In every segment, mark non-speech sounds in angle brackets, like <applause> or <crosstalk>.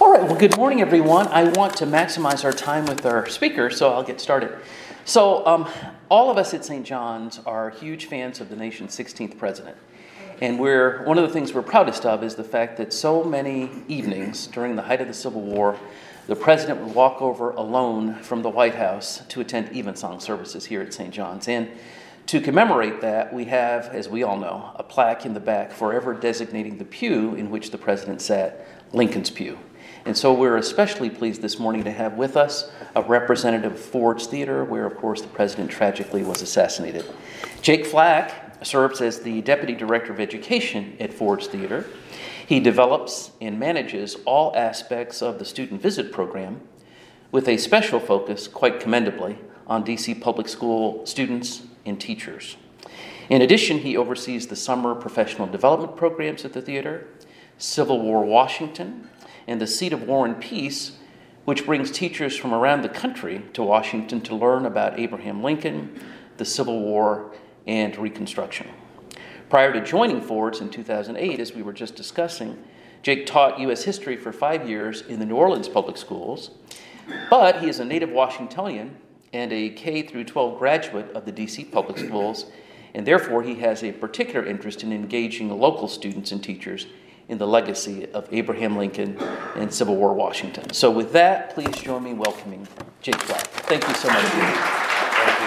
All right, well, good morning, everyone. I want to maximize our time with our speaker, so I'll get started. So, um, all of us at St. John's are huge fans of the nation's 16th president. And we're, one of the things we're proudest of is the fact that so many evenings during the height of the Civil War, the president would walk over alone from the White House to attend evensong services here at St. John's. And to commemorate that, we have, as we all know, a plaque in the back forever designating the pew in which the president sat, Lincoln's Pew. And so we're especially pleased this morning to have with us a representative of Ford's Theater, where, of course, the president tragically was assassinated. Jake Flack serves as the Deputy Director of Education at Ford's Theater. He develops and manages all aspects of the student visit program with a special focus, quite commendably, on DC public school students and teachers. In addition, he oversees the summer professional development programs at the theater, Civil War Washington, and the Seat of War and Peace, which brings teachers from around the country to Washington to learn about Abraham Lincoln, the Civil War, and Reconstruction. Prior to joining Ford's in 2008, as we were just discussing, Jake taught U.S. history for five years in the New Orleans public schools, but he is a native Washingtonian and a K through 12 graduate of the DC public schools, and therefore he has a particular interest in engaging local students and teachers in the legacy of Abraham Lincoln and Civil War Washington. So, with that, please join me in welcoming Jake Flack. Thank you so much. Thank you.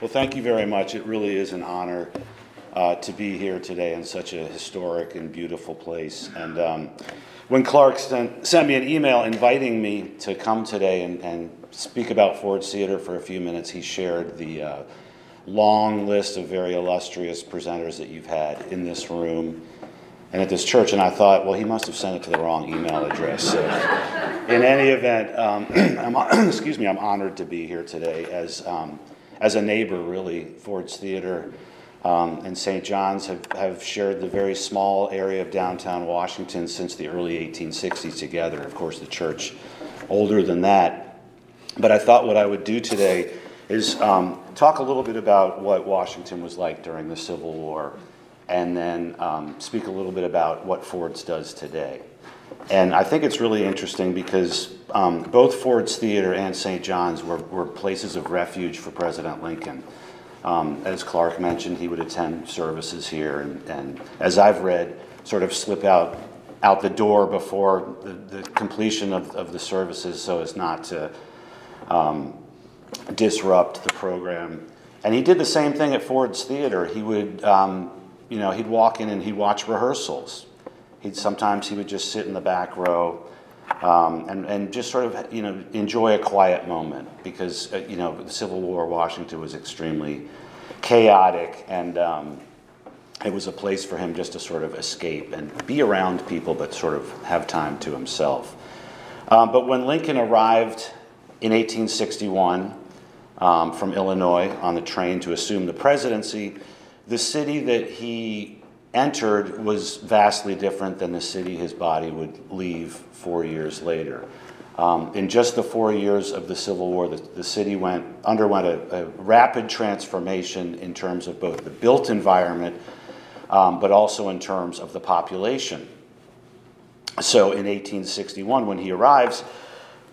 Well, thank you very much. It really is an honor uh, to be here today in such a historic and beautiful place. And um, when Clark sent, sent me an email inviting me to come today and, and speak about Ford's Theater for a few minutes, he shared the uh, long list of very illustrious presenters that you've had in this room and at this church. And I thought, well, he must have sent it to the wrong email address. So, in any event, um, <clears throat> I'm, <clears throat> excuse me, I'm honored to be here today as, um, as a neighbor, really. Ford's Theater um, and St. John's have, have shared the very small area of downtown Washington since the early 1860s together. Of course, the church older than that. But I thought what I would do today is um, talk a little bit about what Washington was like during the Civil War, and then um, speak a little bit about what Ford's does today. And I think it's really interesting because um, both Ford's Theater and St. John's were, were places of refuge for President Lincoln. Um, as Clark mentioned, he would attend services here, and, and, as I've read, sort of slip out out the door before the, the completion of, of, the services, so as not to um, disrupt the program. And he did the same thing at Ford's Theater. He would, um, you know, he'd walk in and he'd watch rehearsals. He'd sometimes he would just sit in the back row. Um, and, and just sort of you know enjoy a quiet moment because uh, you know the Civil War Washington was extremely chaotic and um, it was a place for him just to sort of escape and be around people but sort of have time to himself. Um, but when Lincoln arrived in 1861 um, from Illinois on the train to assume the presidency, the city that he entered was vastly different than the city his body would leave four years later. Um, in just the four years of the Civil War, the, the city went, underwent a, a, rapid transformation in terms of both the built environment, um, but also in terms of the population. So in 1861, when he arrives,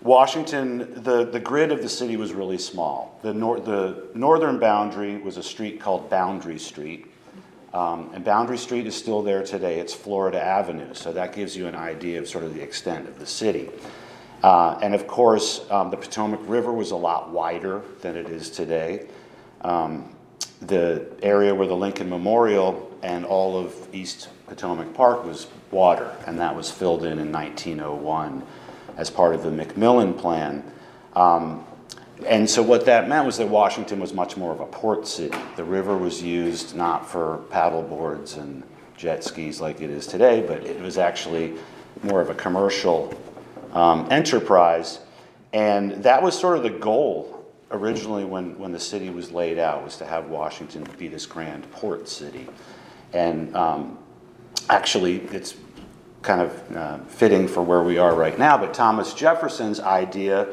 Washington, the, the grid of the city was really small. The, nor- the northern boundary was a street called Boundary Street, um, and Boundary Street is still there today. It's Florida Avenue, so that gives you an idea of sort of the extent of the city. Uh, and of course, um, the Potomac River was a lot wider than it is today. Um, the area where the Lincoln Memorial and all of East Potomac Park was water, and that was filled in in 1901 as part of the McMillan Plan. Um, and so what that meant was that Washington was much more of a port city. The river was used not for paddle boards and jet skis like it is today, but it was actually more of a commercial um, enterprise. And that was sort of the goal originally when, when the city was laid out, was to have Washington be this grand port city. And um, actually, it's kind of uh, fitting for where we are right now, but Thomas Jefferson's idea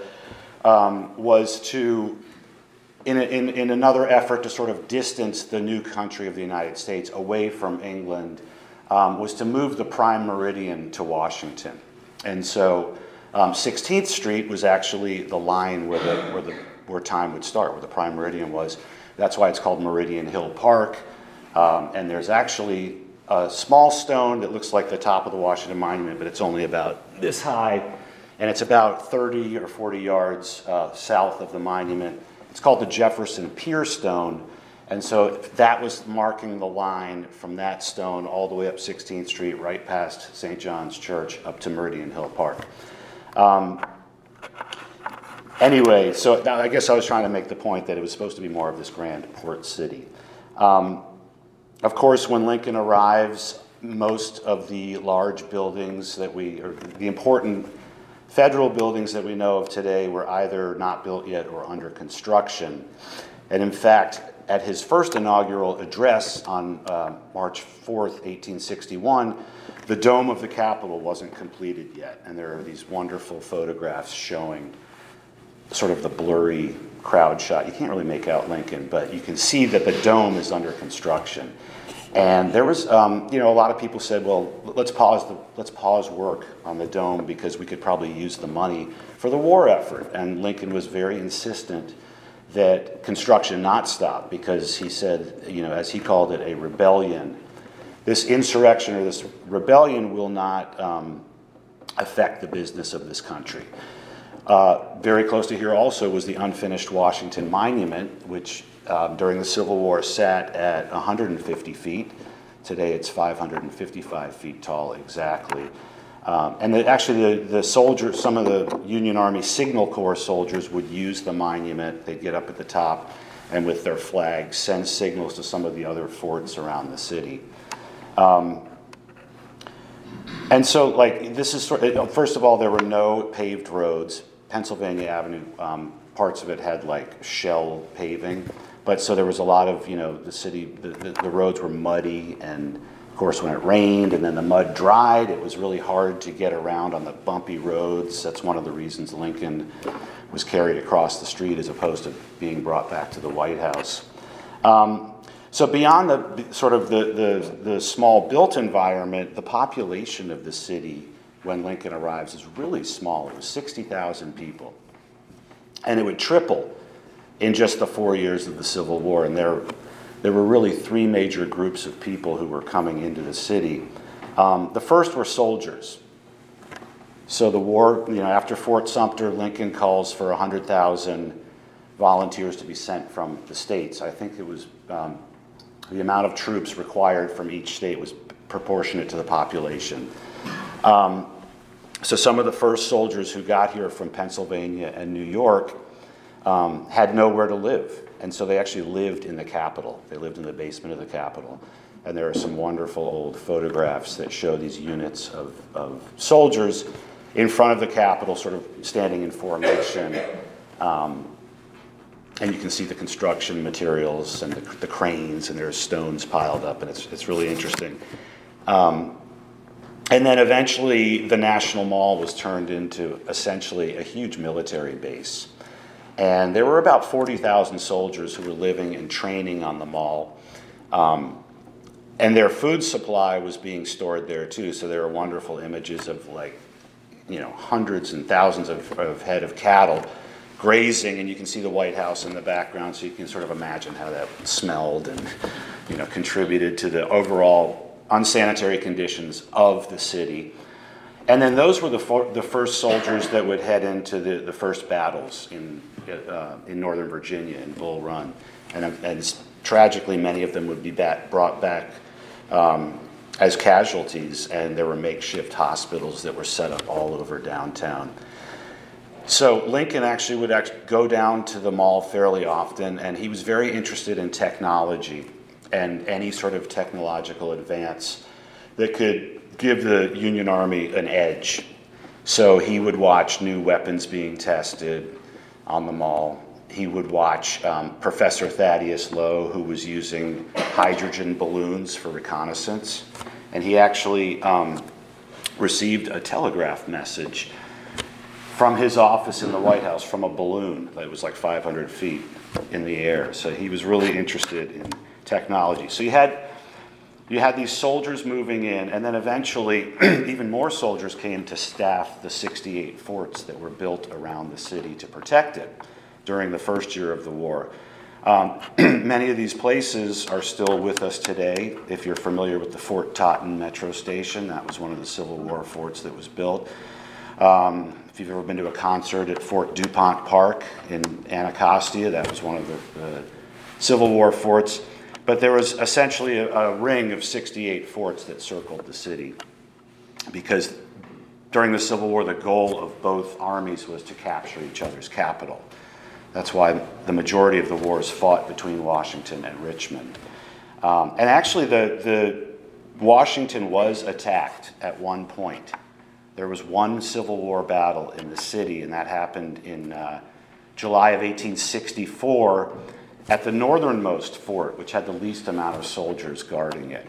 um, was to, in, a, in, in another effort to sort of distance the new country of the United States away from England um, was to move the prime meridian to Washington. And so um, 16th Street was actually the line where, the, where, the, where time would start, where the prime meridian was. That's why it's called Meridian Hill Park. Um, and there's actually a small stone that looks like the top of the Washington Monument, but it's only about this high. And it's about 30 or 40 yards uh, south of the monument. It's called the Jefferson Pier Stone. And so that was marking the line from that stone all the way up 16th Street, right past St. John's Church, up to Meridian Hill Park. Um, anyway, so I guess I was trying to make the point that it was supposed to be more of this grand port city. Um, of course, when Lincoln arrives, most of the large buildings that we, or the important federal buildings that we know of today, were either not built yet or under construction. And in fact, at his first inaugural address on uh, March 4th, 1861, the dome of the Capitol wasn't completed yet. And there are these wonderful photographs showing sort of the blurry crowd shot. You can't really make out Lincoln, but you can see that the dome is under construction. And there was, um, you know, a lot of people said, well, let's pause, the, let's pause work on the dome because we could probably use the money for the war effort. And Lincoln was very insistent that construction not stop because he said, you know, as he called it, a rebellion. This insurrection or this rebellion will not um, affect the business of this country. Uh, very close to here also was the unfinished Washington Monument, which um, during the Civil War sat at 150 feet. Today it's 555 feet tall exactly. Um, and the, actually, the, the soldiers, some of the Union Army Signal Corps soldiers would use the monument. They'd get up at the top and with their flags send signals to some of the other forts around the city. Um, and so, like, this is sort of, first of all, there were no paved roads. Pennsylvania Avenue, um, parts of it had like shell paving. But so there was a lot of, you know, the city, the, the, the roads were muddy and of course, when it rained and then the mud dried, it was really hard to get around on the bumpy roads. That's one of the reasons Lincoln was carried across the street as opposed to being brought back to the White House. Um, so beyond the sort of the, the, the, small built environment, the population of the city when Lincoln arrives is really small. It was 60,000 people. And it would triple in just the four years of the Civil War. And there there were really three major groups of people who were coming into the city. Um, the first were soldiers. So the war, you know, after Fort Sumter, Lincoln calls for 100,000 volunteers to be sent from the states. I think it was um, the amount of troops required from each state was proportionate to the population. Um, so some of the first soldiers who got here from Pennsylvania and New York um, had nowhere to live. And so they actually lived in the Capitol. They lived in the basement of the Capitol. And there are some wonderful old photographs that show these units of, of soldiers in front of the Capitol, sort of standing in formation. Um, and you can see the construction materials and the, the, cranes, and there's stones piled up, and it's, it's really interesting. Um, and then eventually, the National Mall was turned into essentially a huge military base. And there were about 40,000 soldiers who were living and training on the mall. Um, and their food supply was being stored there too. So there are wonderful images of like, you know, hundreds and thousands of, of head of cattle grazing, and you can see the White House in the background, so you can sort of imagine how that smelled and, you know, contributed to the overall unsanitary conditions of the city. And then those were the, for, the first soldiers that would head into the, the first battles in, uh, in Northern Virginia in Bull Run. And, and tragically, many of them would be back, brought back um, as casualties, and there were makeshift hospitals that were set up all over downtown. So Lincoln actually would actually go down to the mall fairly often, and he was very interested in technology and any sort of technological advance that could give the Union Army an edge. So he would watch new weapons being tested on the mall. He would watch um, Professor Thaddeus Lowe, who was using hydrogen balloons for reconnaissance. And he actually um, received a telegraph message from his office in the White House from a balloon that was like 500 feet in the air. So he was really interested in technology. So he had you had these soldiers moving in, and then eventually, <clears throat> even more soldiers came to staff the 68 forts that were built around the city to protect it during the first year of the war. Um, <clears throat> many of these places are still with us today. If you're familiar with the Fort Totten Metro Station, that was one of the Civil War forts that was built. Um, if you've ever been to a concert at Fort DuPont Park in Anacostia, that was one of the Civil War forts. But there was essentially a, a ring of 68 forts that circled the city because during the Civil War, the goal of both armies was to capture each other's capital. That's why the majority of the wars fought between Washington and Richmond. Um, and actually, the, the Washington was attacked at one point. There was one Civil War battle in the city, and that happened in uh, July of 1864 at the northernmost fort, which had the least amount of soldiers guarding it.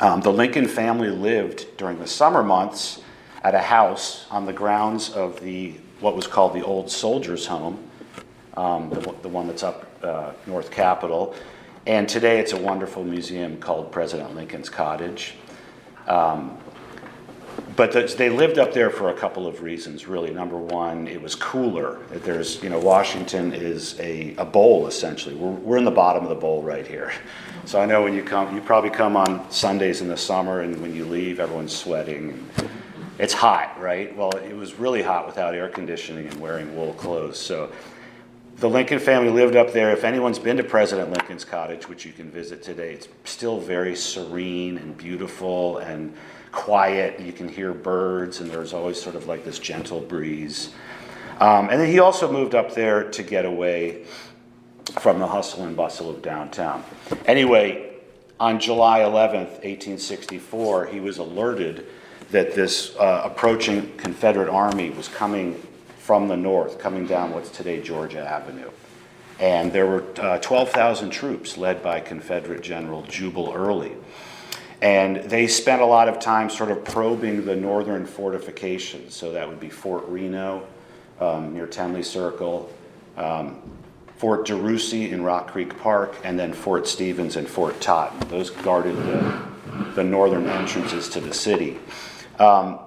Um, the Lincoln family lived during the summer months at a house on the grounds of the what was called the Old Soldiers' Home, um, the, the, one that's up uh, North Capitol. And today it's a wonderful museum called President Lincoln's Cottage. Um, but the, they lived up there for a couple of reasons, really. Number one, it was cooler. There's, you know, Washington is a, a bowl essentially. We're, we're in the bottom of the bowl right here. So I know when you come, you probably come on Sundays in the summer, and when you leave, everyone's sweating. It's hot, right? Well, it was really hot without air conditioning and wearing wool clothes. So the Lincoln family lived up there. If anyone's been to President Lincoln's cottage, which you can visit today, it's still very serene and beautiful and quiet. You can hear birds, and there's always sort of like this gentle breeze. Um, and then he also moved up there to get away from the hustle and bustle of downtown. Anyway, on July 11th, 1864, he was alerted that this uh, approaching Confederate army was coming from the north, coming down what's today Georgia Avenue. And there were uh, 12,000 troops led by Confederate General Jubal Early. And they spent a lot of time sort of probing the northern fortifications. So that would be Fort Reno um, near Tenley Circle, um, Fort DeRussy in Rock Creek Park, and then Fort Stevens and Fort Totten. Those guarded the, the northern entrances to the city. Um,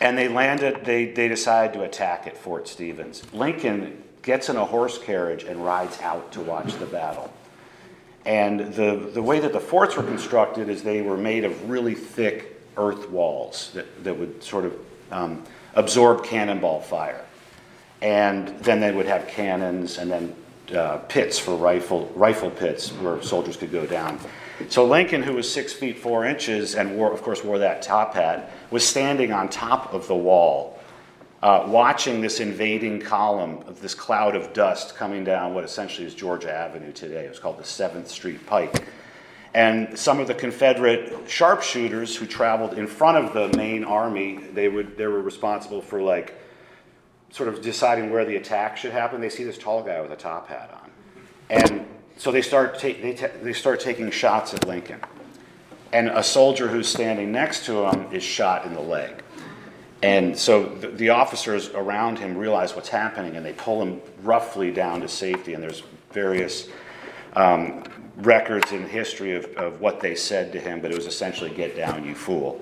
and they landed, they, they decided to attack at Fort Stevens. Lincoln gets in a horse carriage and rides out to watch the battle. And the, the way that the forts were constructed is they were made of really thick earth walls that, that would sort of um, absorb cannonball fire. And then they would have cannons and then uh, pits for rifle, rifle pits where soldiers could go down. So Lincoln, who was six feet four inches and wore, of course, wore that top hat, was standing on top of the wall uh, watching this invading column of this cloud of dust coming down what essentially is Georgia Avenue today. It was called the 7th Street Pike. And some of the Confederate sharpshooters who traveled in front of the main army, they, would, they were responsible for like sort of deciding where the attack should happen. They see this tall guy with a top hat on. And so they start, ta- they, ta- they start taking shots at Lincoln. And a soldier who's standing next to him is shot in the leg. And so the, the, officers around him realize what's happening and they pull him roughly down to safety. And there's various um, records in history of, of what they said to him, but it was essentially, get down, you fool.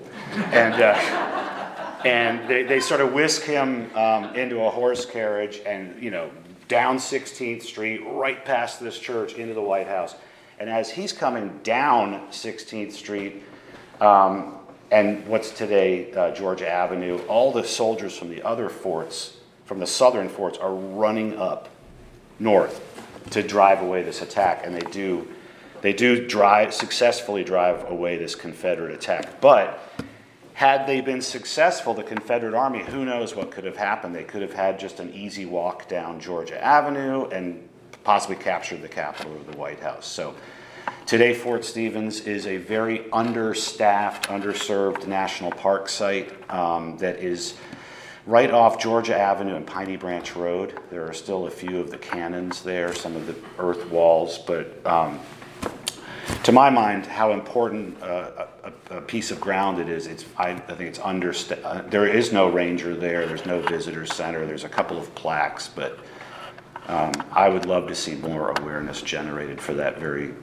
And, uh, and they, they sort of whisk him um, into a horse carriage and, you know, down 16th Street, right past this church, into the White House. And as he's coming down 16th Street, um, and what's today uh, Georgia Avenue, all the soldiers from the other forts, from the southern forts, are running up north to drive away this attack, and they do, they do drive successfully drive away this Confederate attack. But had they been successful, the Confederate Army, who knows what could have happened? They could have had just an easy walk down Georgia Avenue and possibly captured the Capitol or the White House. So Today, Fort Stevens is a very understaffed, underserved national park site um, that is right off Georgia Avenue and Piney Branch Road. There are still a few of the cannons there, some of the earth walls, but um, to my mind, how important uh, a, a, piece of ground it is, it's, I, I think it's understaffed. Uh, there is no ranger there, there's no visitor center, there's a couple of plaques, but um, I would love to see more awareness generated for that very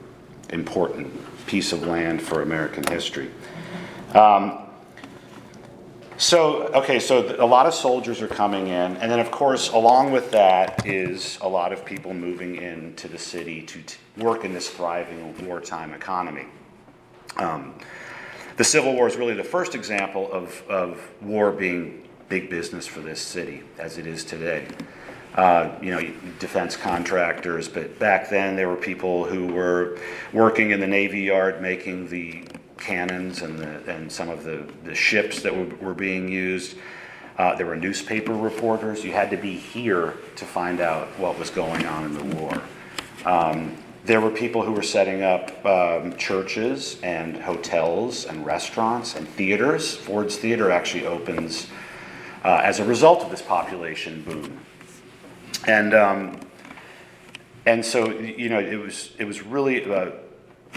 important piece of land for American history. Um, so, okay, so a lot of soldiers are coming in, and then, of course, along with that is a lot of people moving into the city to t- work in this thriving wartime economy. Um, the Civil War is really the first example of, of war being big business for this city, as it is today. Uh, you know, defense contractors, but back then there were people who were working in the Navy Yard making the cannons and, the, and some of the, the ships that were, were being used. Uh, there were newspaper reporters. You had to be here to find out what was going on in the war. Um, there were people who were setting up um, churches and hotels and restaurants and theaters. Ford's Theater actually opens uh, as a result of this population boom. And, um, and so, you know, it was, it was really uh,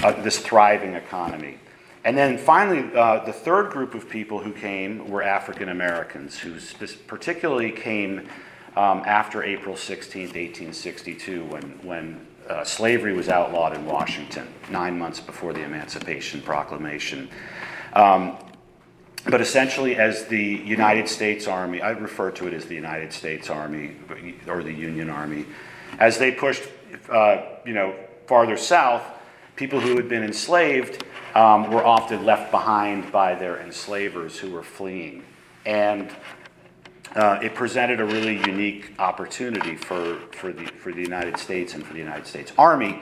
uh, this thriving economy. And then finally, uh, the third group of people who came were African Americans, who particularly came um, after April 16, 1862, when, when uh, slavery was outlawed in Washington, nine months before the Emancipation Proclamation. Um, but essentially, as the United States Army, I refer to it as the United States Army or the Union Army, as they pushed, uh, you know, farther south, people who had been enslaved um, were often left behind by their enslavers who were fleeing. And uh, it presented a really unique opportunity for, for, the, for the United States and for the United States Army.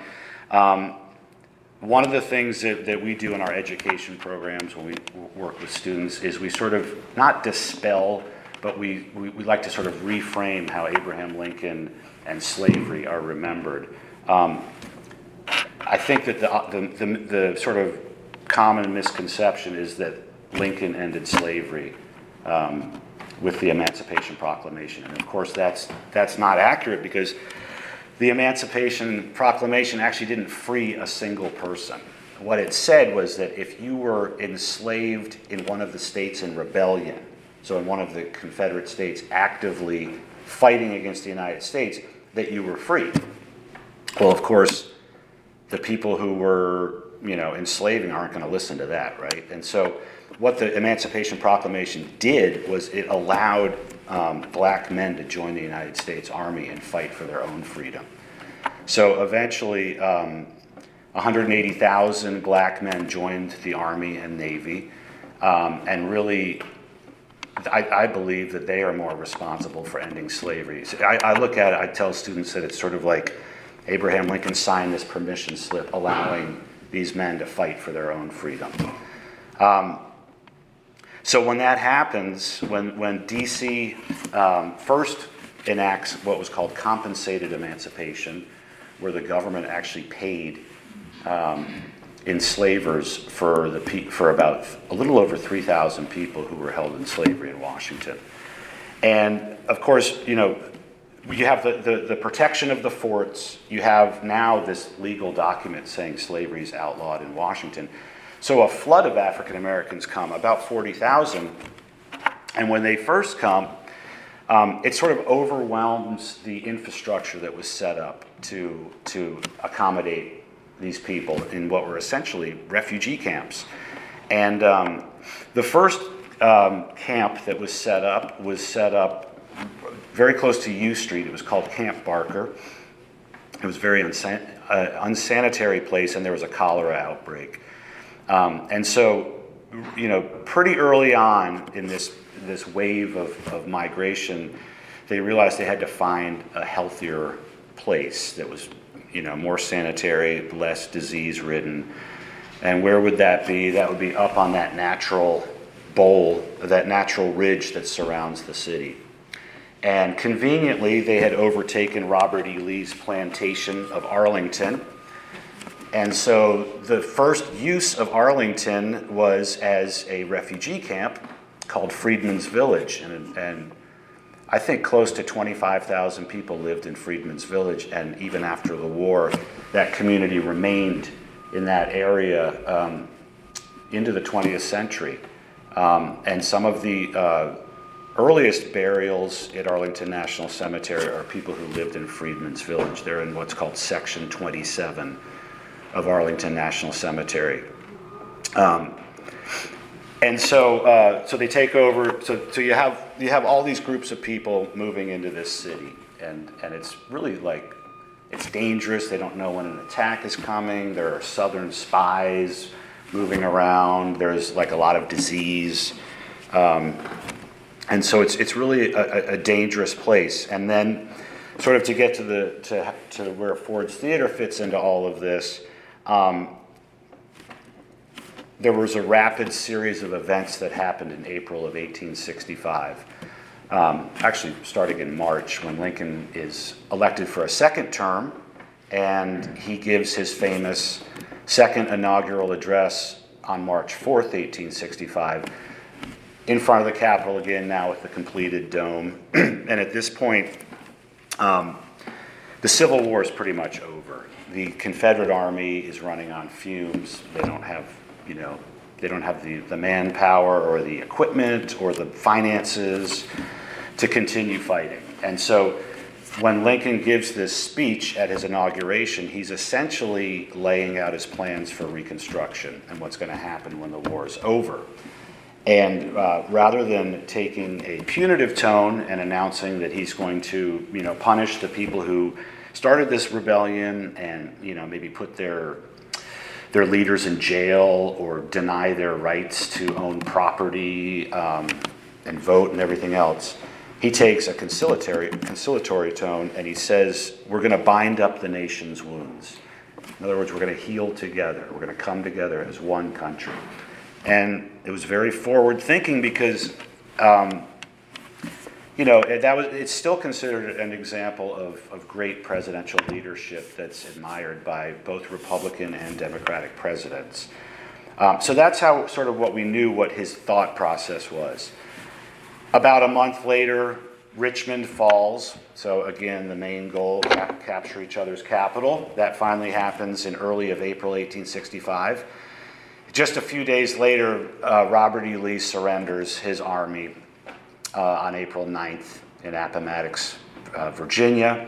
Um, one of the things that, that we do in our education programs when we work with students is we sort of not dispel, but we, we, we like to sort of reframe how Abraham Lincoln and slavery are remembered. Um, I think that the, the, the, the, sort of common misconception is that Lincoln ended slavery um, with the Emancipation Proclamation. And of course, that's, that's not accurate because the Emancipation Proclamation actually didn't free a single person. What it said was that if you were enslaved in one of the states in rebellion, so in one of the Confederate states actively fighting against the United States, that you were free. Well, of course, the people who were you know, enslaving aren't going to listen to that, right? And so, what the Emancipation Proclamation did was it allowed um, black men to join the United States Army and fight for their own freedom. So eventually, um, 180,000 black men joined the Army and Navy, um, and really, I, I, believe that they are more responsible for ending slavery. So I, I look at it, I tell students that it's sort of like Abraham Lincoln signed this permission slip allowing these men to fight for their own freedom. Um, so when that happens, when, when DC um, first enacts what was called compensated emancipation, where the government actually paid um, enslavers for, the, for about a little over 3,000 people who were held in slavery in Washington. And of course, you know, you have the, the, the, protection of the forts. You have now this legal document saying slavery is outlawed in Washington. So a flood of African Americans come, about 40,000. And when they first come, um, it sort of overwhelms the infrastructure that was set up to, to accommodate these people in what were essentially refugee camps. And um, the first um, camp that was set up was set up very close to U Street. It was called Camp Barker. It was very unsan- uh, unsanitary place, and there was a cholera outbreak. Um, and so, you know, pretty early on in this this wave of, of migration, they realized they had to find a healthier place that was, you know, more sanitary, less disease ridden. And where would that be? That would be up on that natural bowl, that natural ridge that surrounds the city. And conveniently, they had overtaken Robert E. Lee's plantation of Arlington. And so the first use of Arlington was as a refugee camp called Freedmen's Village. And, and I think close to 25,000 people lived in Freedmen's Village. And even after the war, that community remained in that area um, into the 20th century. Um, and some of the uh, earliest burials at Arlington National Cemetery are people who lived in Freedmen's Village. They're in what's called Section 27 of Arlington National Cemetery. Um, and so, uh, so they take over. So, so you have you have all these groups of people moving into this city, and and it's really like it's dangerous. They don't know when an attack is coming. There are Southern spies moving around. There's like a lot of disease, um, and so it's it's really a, a, dangerous place. And then, sort of to get to the to to where Ford's Theater fits into all of this. Um, there was a rapid series of events that happened in April of 1865. Um, actually, starting in March, when Lincoln is elected for a second term, and he gives his famous second inaugural address on March 4th, 1865, in front of the Capitol again, now with the completed dome. <clears throat> and at this point, um, the Civil War is pretty much over. The Confederate Army is running on fumes. They don't have you know, they don't have the, the manpower or the equipment or the finances to continue fighting. And so when Lincoln gives this speech at his inauguration, he's essentially laying out his plans for Reconstruction and what's going to happen when the war is over. And uh, rather than taking a punitive tone and announcing that he's going to, you know, punish the people who started this rebellion and, you know, maybe put their their leaders in jail or deny their rights to own property um, and vote and everything else. He takes a conciliatory, conciliatory tone and he says, We're going to bind up the nation's wounds. In other words, we're going to heal together. We're going to come together as one country. And it was very forward thinking because um, you know, that was, it's still considered an example of, of great presidential leadership that's admired by both Republican and Democratic presidents. Um, so that's how sort of what we knew what his thought process was. About a month later, Richmond falls. So again, the main goal, cap- capture each other's capital. That finally happens in early of April 1865. Just a few days later, uh, Robert E. Lee surrenders his army on April 9th in Appomattox, uh, Virginia.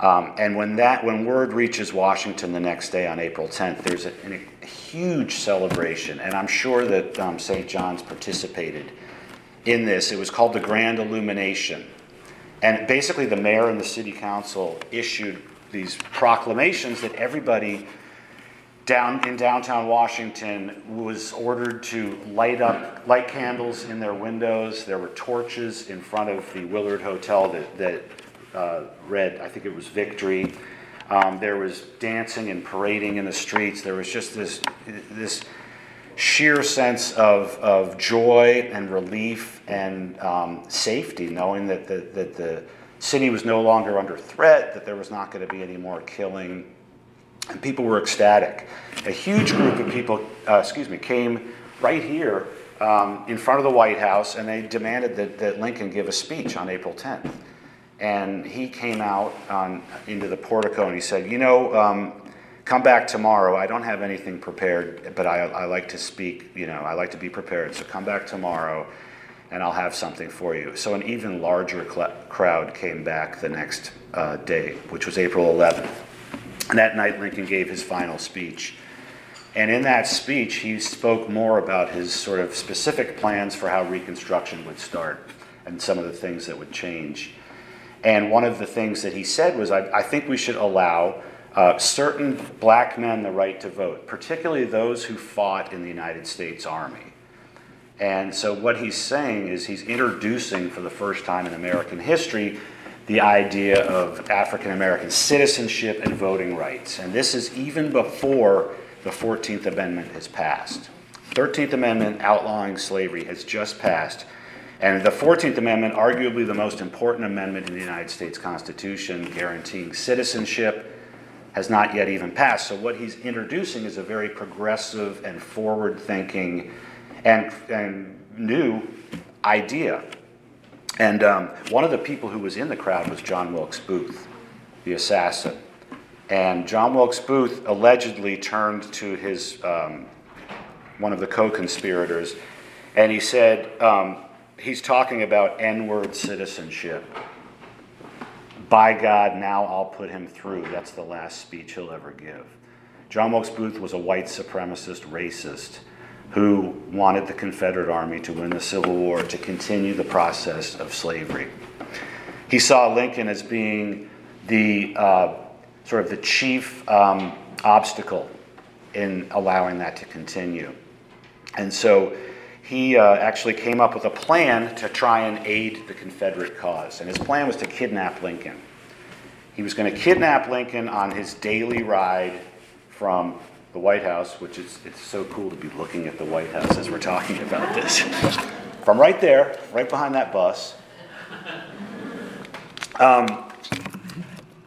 Um, and when that, when word reaches Washington the next day on April 10th, there's a, a huge celebration, and I'm sure that um, St. John's participated in this. It was called the Grand Illumination, and basically the mayor and the city council issued these proclamations that everybody down in downtown Washington was ordered to light up light candles in their windows. There were torches in front of the Willard Hotel that, that uh, read, I think it was Victory. Um, there was dancing and parading in the streets. There was just this this sheer sense of, of joy and relief and um, safety, knowing that the, that the city was no longer under threat, that there was not going to be any more killing and people were ecstatic. A huge group of people, uh, excuse me, came right here um, in front of the White House and they demanded that, that Lincoln give a speech on April 10th. And he came out on, into the portico and he said, You know, um, come back tomorrow. I don't have anything prepared, but I, I like to speak, you know, I like to be prepared. So come back tomorrow and I'll have something for you. So an even larger cl- crowd came back the next uh, day, which was April 11th. That night, Lincoln gave his final speech. And in that speech, he spoke more about his sort of specific plans for how Reconstruction would start and some of the things that would change. And one of the things that he said was, I, I think we should allow uh, certain black men the right to vote, particularly those who fought in the United States Army. And so, what he's saying is he's introducing for the first time in American history the idea of African American citizenship and voting rights. And this is even before the 14th Amendment has passed. 13th Amendment outlawing slavery has just passed. And the 14th Amendment, arguably the most important amendment in the United States Constitution, guaranteeing citizenship, has not yet even passed. So, what he's introducing is a very progressive and forward thinking and, and new idea. And um, one of the people who was in the crowd was John Wilkes Booth, the assassin. And John Wilkes Booth allegedly turned to his um, one of the co-conspirators, and he said um, he's talking about N-word citizenship. By God, now I'll put him through. That's the last speech he'll ever give. John Wilkes Booth was a white supremacist racist who wanted the Confederate Army to win the Civil War to continue the process of slavery. He saw Lincoln as being the uh, sort of the chief um, obstacle in allowing that to continue. And so he uh, actually came up with a plan to try and aid the Confederate cause. And his plan was to kidnap Lincoln. He was going to kidnap Lincoln on his daily ride from the White House, which is it's so cool to be looking at the White House as we're talking <laughs> about this. from right there, right behind that bus. Um,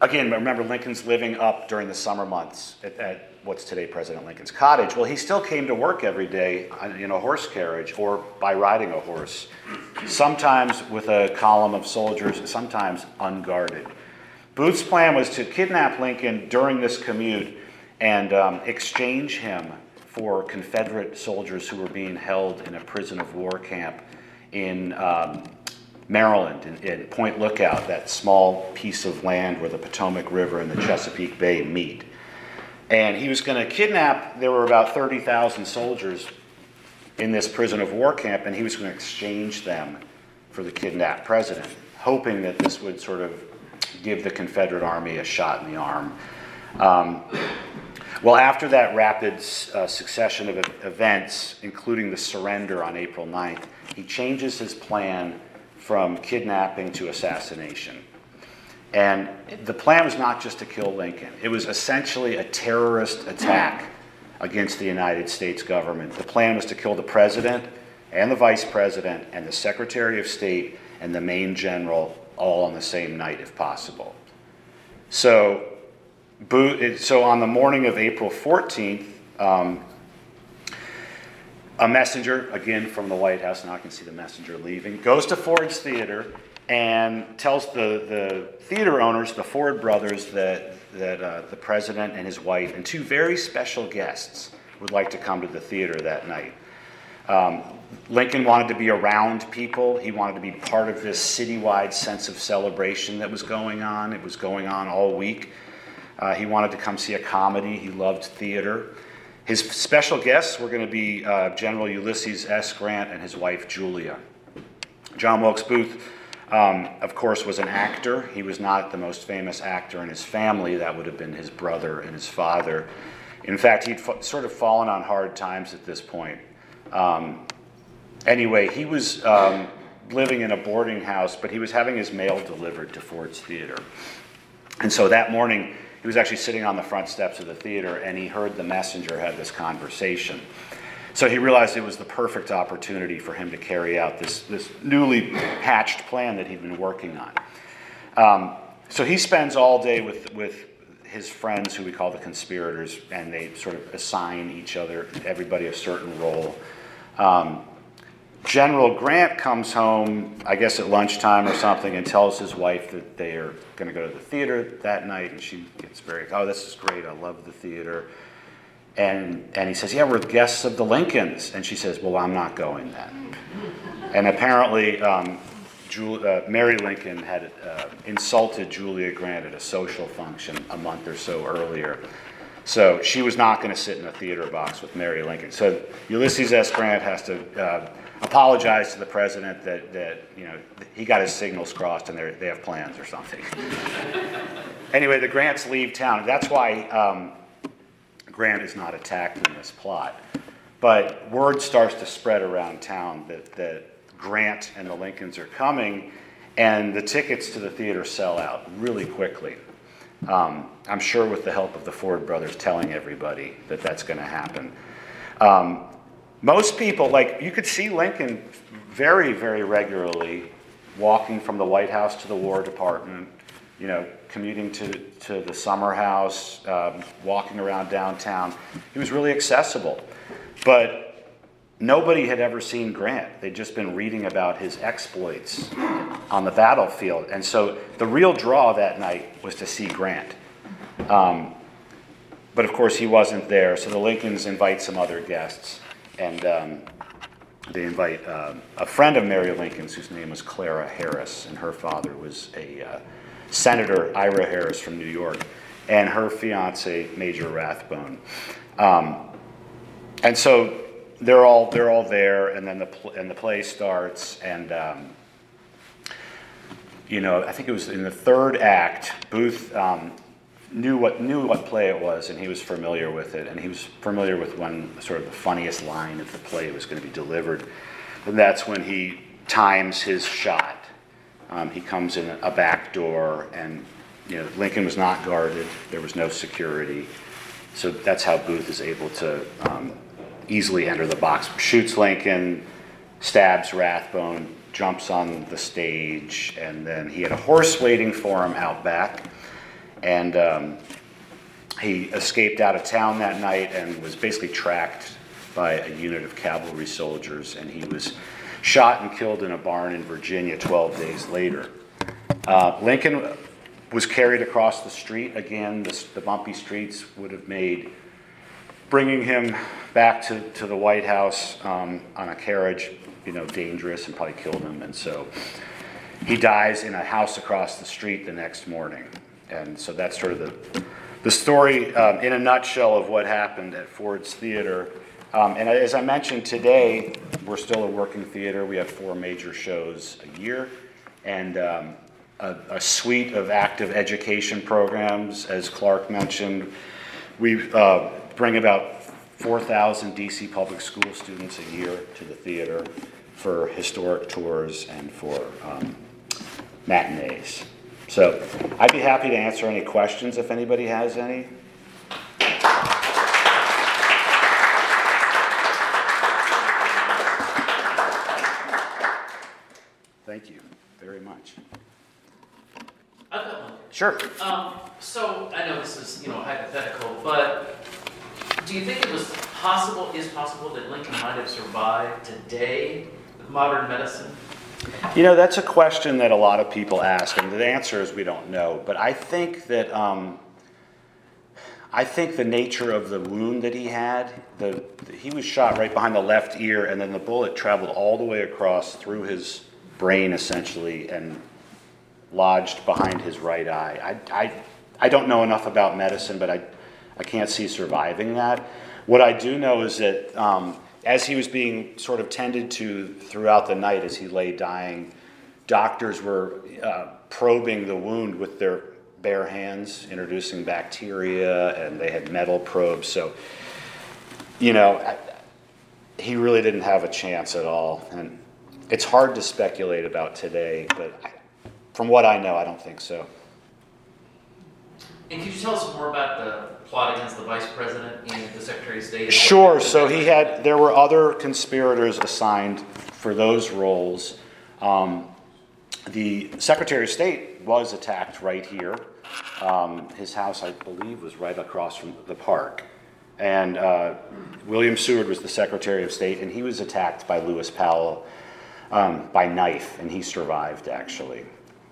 again, remember Lincoln's living up during the summer months at, at what's today President Lincoln's cottage. Well, he still came to work every day in a horse carriage or by riding a horse, sometimes with a column of soldiers, sometimes unguarded. Booth's plan was to kidnap Lincoln during this commute and um, exchange him for Confederate soldiers who were being held in a prison of war camp in um, Maryland, in, in Point Lookout, that small piece of land where the Potomac River and the Chesapeake Bay meet. And he was going to kidnap, there were about 30,000 soldiers in this prison of war camp, and he was going to exchange them for the kidnapped president, hoping that this would sort of give the Confederate Army a shot in the arm. Um, well, after that rapid uh, succession of events, including the surrender on April 9th, he changes his plan from kidnapping to assassination. And the plan was not just to kill Lincoln, it was essentially a terrorist attack against the United States government. The plan was to kill the president and the vice president and the secretary of state and the main general all on the same night if possible. So, so on the morning of April 14th, um, a messenger, again from the White House, now I can see the messenger leaving, goes to Ford's Theater and tells the, the theater owners, the Ford brothers, that, that uh, the president and his wife and two very special guests would like to come to the theater that night. Um, Lincoln wanted to be around people. He wanted to be part of this citywide sense of celebration that was going on. It was going on all week. Uh, he wanted to come see a comedy. He loved theater. His special guests were going to be uh, General Ulysses S. Grant and his wife Julia. John Wilkes Booth um, of course, was an actor. He was not the most famous actor in his family. That would have been his brother and his father. In fact, he'd f- sort of fallen on hard times at this point. Um, anyway, he was um, living in a boarding house, but he was having his mail delivered to Ford's Theater. And so that morning, he was actually sitting on the front steps of the theater and he heard the messenger have this conversation. So he realized it was the perfect opportunity for him to carry out this, this newly hatched plan that he'd been working on. Um, so he spends all day with, with his friends, who we call the conspirators, and they sort of assign each other, everybody a certain role. Um, General Grant comes home, I guess at lunchtime or something, and tells his wife that they are going to go to the theater that night, and she gets very, oh, this is great, I love the theater. And, and he says, Yeah, we're guests of the Lincolns. And she says, Well, I'm not going then. And apparently, um, uh, Mary Lincoln had uh, insulted Julia Grant at a social function a month or so earlier. So she was not going to sit in a theater box with Mary Lincoln. So Ulysses S. Grant has to uh, apologize to the president that, that you know he got his signals crossed and they have plans or something. <laughs> anyway, the Grants leave town. That's why um, Grant is not attacked in this plot. But word starts to spread around town that, that Grant and the Lincolns are coming, and the tickets to the theater sell out really quickly. Um, I'm sure with the help of the Ford brothers telling everybody that that's going to happen. Um, most people, like, you could see Lincoln very, very regularly walking from the White House to the War Department, you know, commuting to, to the summer house, um, walking around downtown. He was really accessible. But nobody had ever seen Grant. They'd just been reading about his exploits on the battlefield. And so the real draw that night was to see Grant. Um, but of course, he wasn't there. So the Lincolns invite some other guests. And um, they invite um, a friend of Mary Lincoln's, whose name was Clara Harris, and her father was a uh, Senator Ira Harris from New York. and her fiance, Major Rathbone. Um, and so they're all they're all there, and then the pl- and the play starts, and um, you know I think it was in the third act. Booth um, knew what knew what play it was, and he was familiar with it, and he was familiar with when sort of the funniest line of the play was going to be delivered, and that's when he times his shot. Um, he comes in a back door, and you know Lincoln was not guarded. There was no security, so that's how Booth is able to um, easily enter the box. Shoots Lincoln, stabs Rathbone, jumps on the stage, and then he had a horse waiting for him out back. And um, he escaped out of town that night and was basically tracked by a unit of cavalry soldiers, and he was shot and killed in a barn in Virginia 12 days later. Uh, Lincoln was carried across the street. Again, the, the bumpy streets would have made bringing him back to, to the White House um, on a carriage, you know, dangerous and probably killed him. And so he dies in a house across the street the next morning. And so that's sort of the, the story um, in a nutshell of what happened at Ford's Theater. Um, and as I mentioned today, we're still a working theater. We have four major shows a year and um, a, a, suite of active education programs. As Clark mentioned, we uh, bring about 4,000 DC public school students a year to the theater for historic tours and for um, matinees. So I'd be happy to answer any questions if anybody has any. Thank you very much. I've got one. Sure. Um, so I know this is, you know, hypothetical, but do you think it was possible, is possible that Lincoln might have survived today with modern medicine? You know, that's a question that a lot of people ask, and the answer is we don't know. But I think that um, I think the nature of the wound that he had, the, he was shot right behind the left ear, and then the bullet traveled all the way across through his brain, essentially, and lodged behind his right eye. I, I, I don't know enough about medicine, but I, I can't see surviving that. What I do know is that um, as he was being sort of tended to throughout the night as he lay dying, doctors were uh, probing the wound with their bare hands, introducing bacteria, and they had metal probes. So, you know, he really didn't have a chance at all. And it's hard to speculate about today, but from what I know, I don't think so. And could you tell us more about the plot against the vice president and the secretary of state? Sure. So he had, there were other conspirators assigned for those roles. Um, the secretary of state was attacked right here. Um, his house, I believe, was right across from the park. And uh, William Seward was the secretary of state, and he was attacked by Lewis Powell um, by knife, and he survived actually.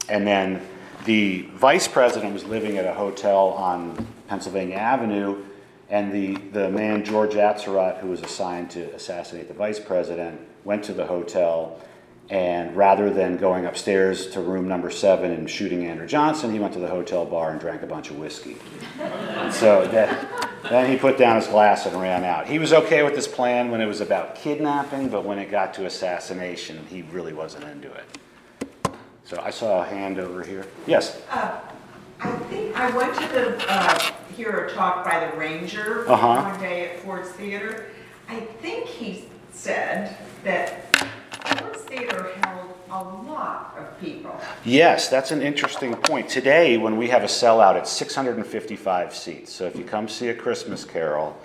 And then the vice president was living at a hotel on Pennsylvania Avenue, and the, the man, George Atzerodt, who was assigned to assassinate the vice president, went to the hotel. And rather than going upstairs to room number seven and shooting Andrew Johnson, he went to the hotel bar and drank a bunch of whiskey. and so that, then he put down his glass and ran out. He was okay with this plan when it was about kidnapping, but when it got to assassination, he really wasn't into it. So I saw a hand over here. Yes? Uh, I think I went to the, uh, hear a talk by the ranger Uh-huh. one day at Ford's Theater. I think he said that Ford's Theater held a lot of people. Yes, that's an interesting point. Today, when we have a sellout, it's 655 seats. So if you come see a Christmas Carol,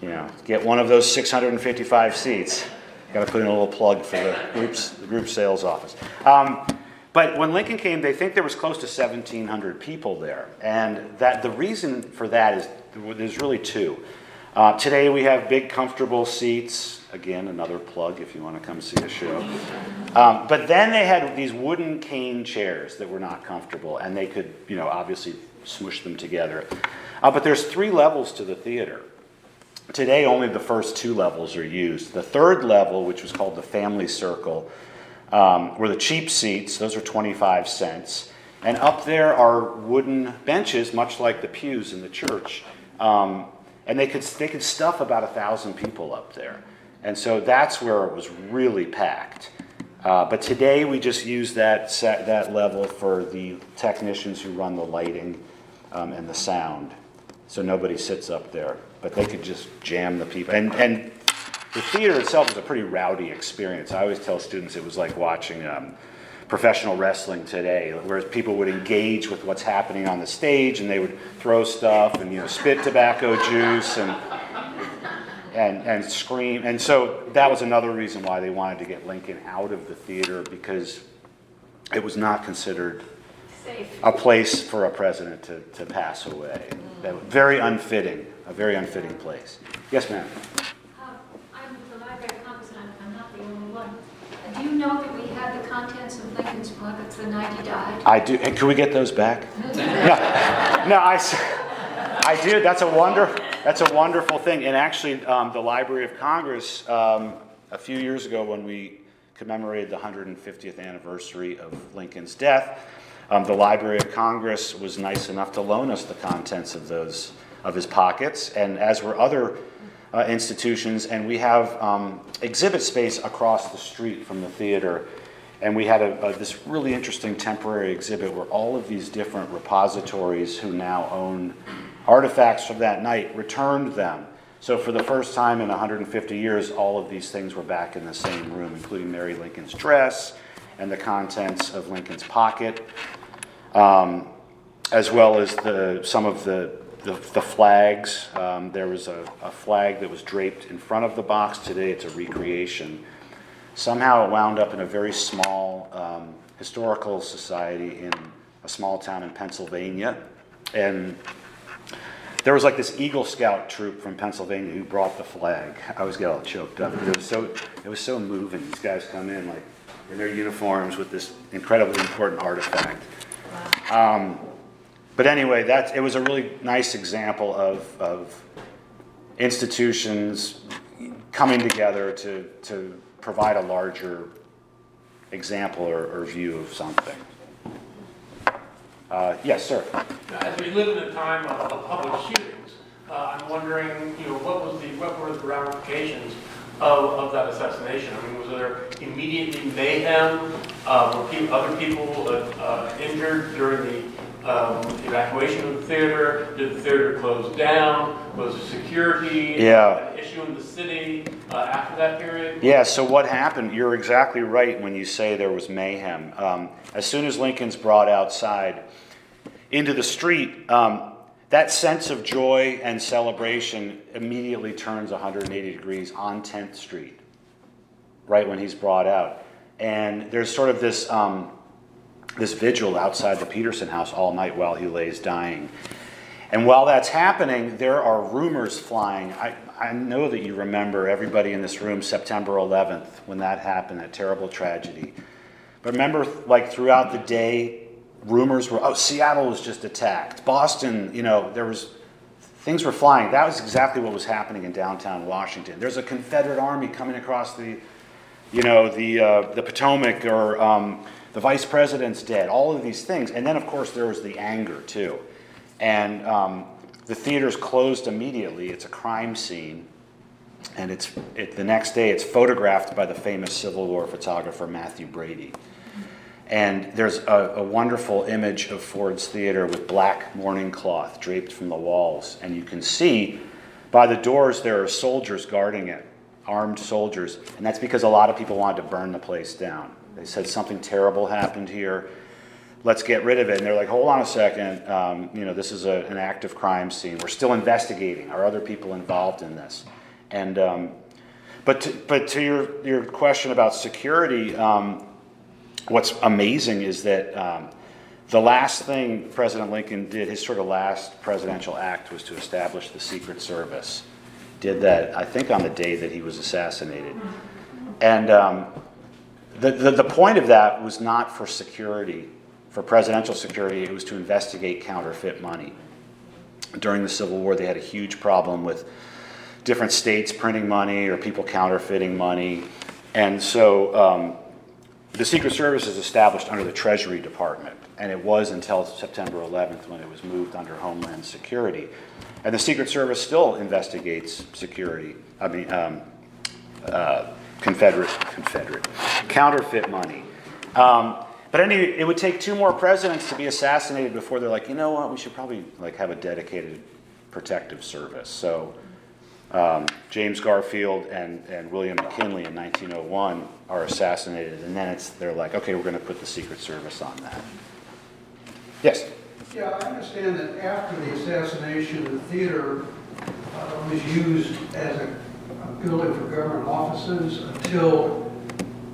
you know, get one of those 655 seats. Got to put in a little plug for the group's the group sales office. Um, but when Lincoln came, they think there was close to 1,700 people there, and that the reason for that is there's really two. Uh, today we have big, comfortable seats. Again, another plug if you want to come see a show. Um, but then they had these wooden cane chairs that were not comfortable, and they could, you know, obviously smoosh them together. Uh, but there's three levels to the theater. Today, only the first two levels are used. The third level, which was called the family circle, um, were the cheap seats. Those are 25 cents. And up there are wooden benches, much like the pews in the church. Um, and they could, they could stuff about a thousand people up there. And so that's where it was really packed. Uh, but today we just use that, set, that level for the technicians who run the lighting um, and the sound. So nobody sits up there. But they could just jam the people. And, and the theater itself is a pretty rowdy experience. I always tell students it was like watching um, professional wrestling today, where people would engage with what's happening on the stage and they would throw stuff and you know spit tobacco juice and and and scream. And so that was another reason why they wanted to get Lincoln out of the theater because it was not considered Safe. a place for a president to, to pass away. That was very unfitting, a very unfitting place. Yes, ma'am. Uh, I'm with the Library of Congress, and I'm, I'm not the only one. Uh, Do you know that we had the contents of Lincoln's pockets the night he died? I do. Hey, can we get those back? <laughs> no, no, I, I do. That's a wonder. That's a wonderful thing. And actually, um, the Library of Congress, um, a few years ago, when we commemorated the 150th anniversary of Lincoln's death, um, the Library of Congress was nice enough to loan us the contents of those of his pockets, and as were other uh, institutions. And we have um, exhibit space across the street from the theater. And we had a, a, this really interesting temporary exhibit where all of these different repositories who now own artifacts from that night returned them. So for the first time in 150 years, all of these things were back in the same room, including Mary Lincoln's dress and the contents of Lincoln's pocket, um, as well as the, some of the, the, the flags. Um, there was a, a flag that was draped in front of the box. Today it's a recreation. Somehow it wound up in a very small um, historical society in a small town in Pennsylvania. And there was like this Eagle Scout troop from Pennsylvania who brought the flag. I always get all choked up. It was so, it was so moving. These guys come in like in their uniforms with this incredibly important artifact. Um, but anyway, that it was a really nice example of, of institutions coming together to, to provide a larger example or, or view of something. Uh, yes, sir. As we live in a time of of public shootings, uh, I'm wondering, you know, what was the, what were the ramifications of, of that assassination? I mean, was there immediately mayhem? Uh, Were other people uh, uh, injured during the um, evacuation of the theater? Did the theater close down? Was security? Yeah. an Issue in the city uh, after that period? Yeah, so what happened? You're exactly right when you say there was mayhem. Um, as soon as Lincoln's brought outside into the street, um, that sense of joy and celebration immediately turns 180 degrees on 10th Street, right when he's brought out. And there's sort of this, um, this vigil outside the Petersen house all night while he lays dying. And while that's happening, there are rumors flying. I, I know that you remember, everybody in this room, September 11th, when that happened, that terrible tragedy. But remember, like throughout the day, rumors were, oh, Seattle was just attacked. Boston, you know, there was, things were flying. That was exactly what was happening in downtown Washington. There's a Confederate army coming across the, you know, the, uh, the Potomac or um, the vice president's dead, all of these things. And then, of course, there was the anger, too. And um, the theater's closed immediately. It's a crime scene. And it's, it, the next day, it's photographed by the famous Civil War photographer Mathew Brady. And there's a, a wonderful image of Ford's Theater with black mourning cloth draped from the walls. And you can see by the doors there are soldiers guarding it, armed soldiers. And that's because a lot of people wanted to burn the place down. They said something terrible happened here. Let's get rid of it. And they're like, hold on a second. Um, you know, this is a, an active crime scene. We're still investigating. Are other people involved in this? And um, but to, but to your your question about security, um, what's amazing is that um, the last thing President Lincoln did, his sort of last presidential act, was to establish the Secret Service. Did that, I think, on the day that he was assassinated. And um, the, the, the point of that was not for security, for presidential security, it was to investigate counterfeit money. During the Civil War, they had a huge problem with different states printing money or people counterfeiting money. And so um, the Secret Service is established under the Treasury Department, and it was until September 11th when it was moved under Homeland Security. And the Secret Service still investigates security, I mean, um, uh, Confederate, Confederate, counterfeit money. Um, but any, it would take two more presidents to be assassinated before they're like, you know what, we should probably like have a dedicated protective service. So um, James Garfield and, and William McKinley in 1901 are assassinated, and then it's, they're like, okay, we're going to put the Secret Service on that. Yes? Yeah, I understand that after the assassination, the theater uh, was used as a building for government offices until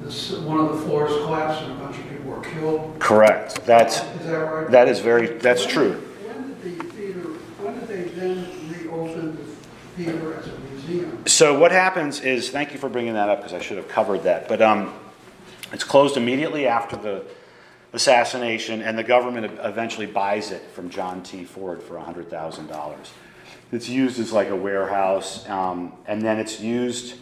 this, one of the floors collapsed and a bunch of people were killed. Correct. That's, Is that right? that is very, that's When- true. When did the theater, when did they then reopen the theater as a museum? So what happens is, thank you for bringing that up because I should have covered that, but um, it's closed immediately after the assassination, and the government eventually buys it from John T. Ford for $100,000. It's used as like a warehouse, um, and then it's used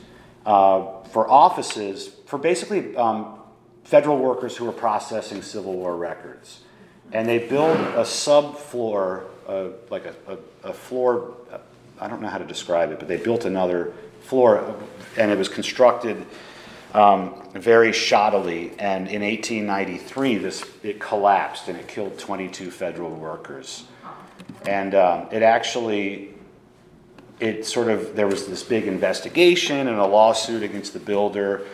uh, for offices for basically um, federal workers who are processing Civil War records. And they build a subfloor, uh, like a, a, a floor, uh, I don't know how to describe it, but they built another floor, and it was constructed um, very shoddily. And in 1893, this it collapsed and it killed 22 federal workers. And um, it actually, it sort of, there was this big investigation and a lawsuit against the builder,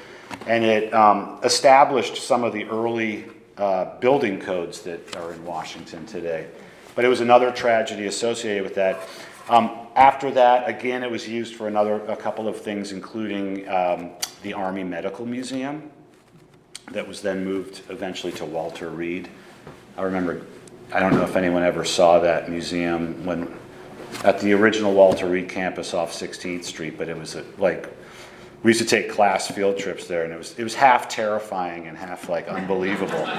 and it um, established some of the early uh, building codes that are in Washington today. But it was another tragedy associated with that. Um, after that, again, it was used for another, a couple of things, including um, the Army Medical Museum, that was then moved eventually to Walter Reed. I remember, I don't know if anyone ever saw that museum when, at the original Walter Reed campus off 16th Street, but it was uh, like, we used to take class field trips there, and it was, it was half terrifying and half like unbelievable. <laughs>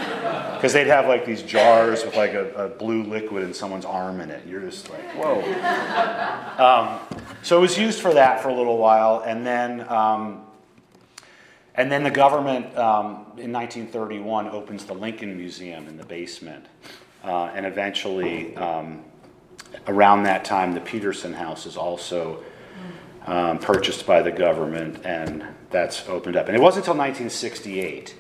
Because they'd have like these jars with like a, a blue liquid and someone's arm in it. You're just like, whoa. Um, so it was used for that for a little while, and then um, and then the government um, in 1931 opens the Lincoln Museum in the basement, uh, and eventually um, around that time the Petersen House is also um, purchased by the government, and that's opened up. And it wasn't until 1968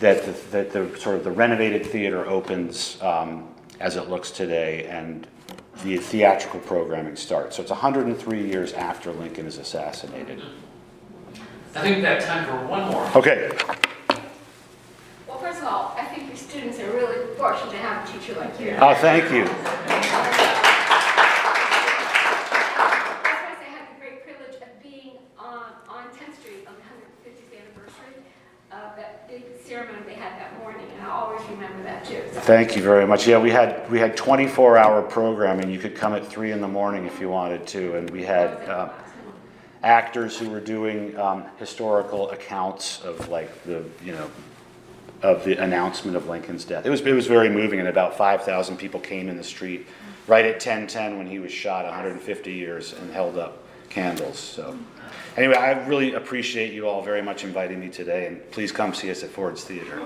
that the, that the sort of the renovated theater opens um, as it looks today, and the theatrical programming starts. So it's 103 years after Lincoln is assassinated. I think we have time for one more. Okay. Well, first of all, I think your students are really fortunate to have a teacher like you. Oh, thank you. That's why I say I had the great privilege of being on, on 10th Street on the 150th anniversary of that big ceremony they had that morning, and I always remember that too. So Thank you very much. Yeah, we had we had 24 hour programming. You could come at three in the morning if you wanted to, and we had uh, actors who were doing um, historical accounts of like the you know of the announcement of Lincoln's death. It was it was very moving, and about 5,000 people came in the street right at 10:10 when he was shot 150 years and held up candles. So. Anyway, I really appreciate you all very much inviting me today, and please come see us at Ford's Theater.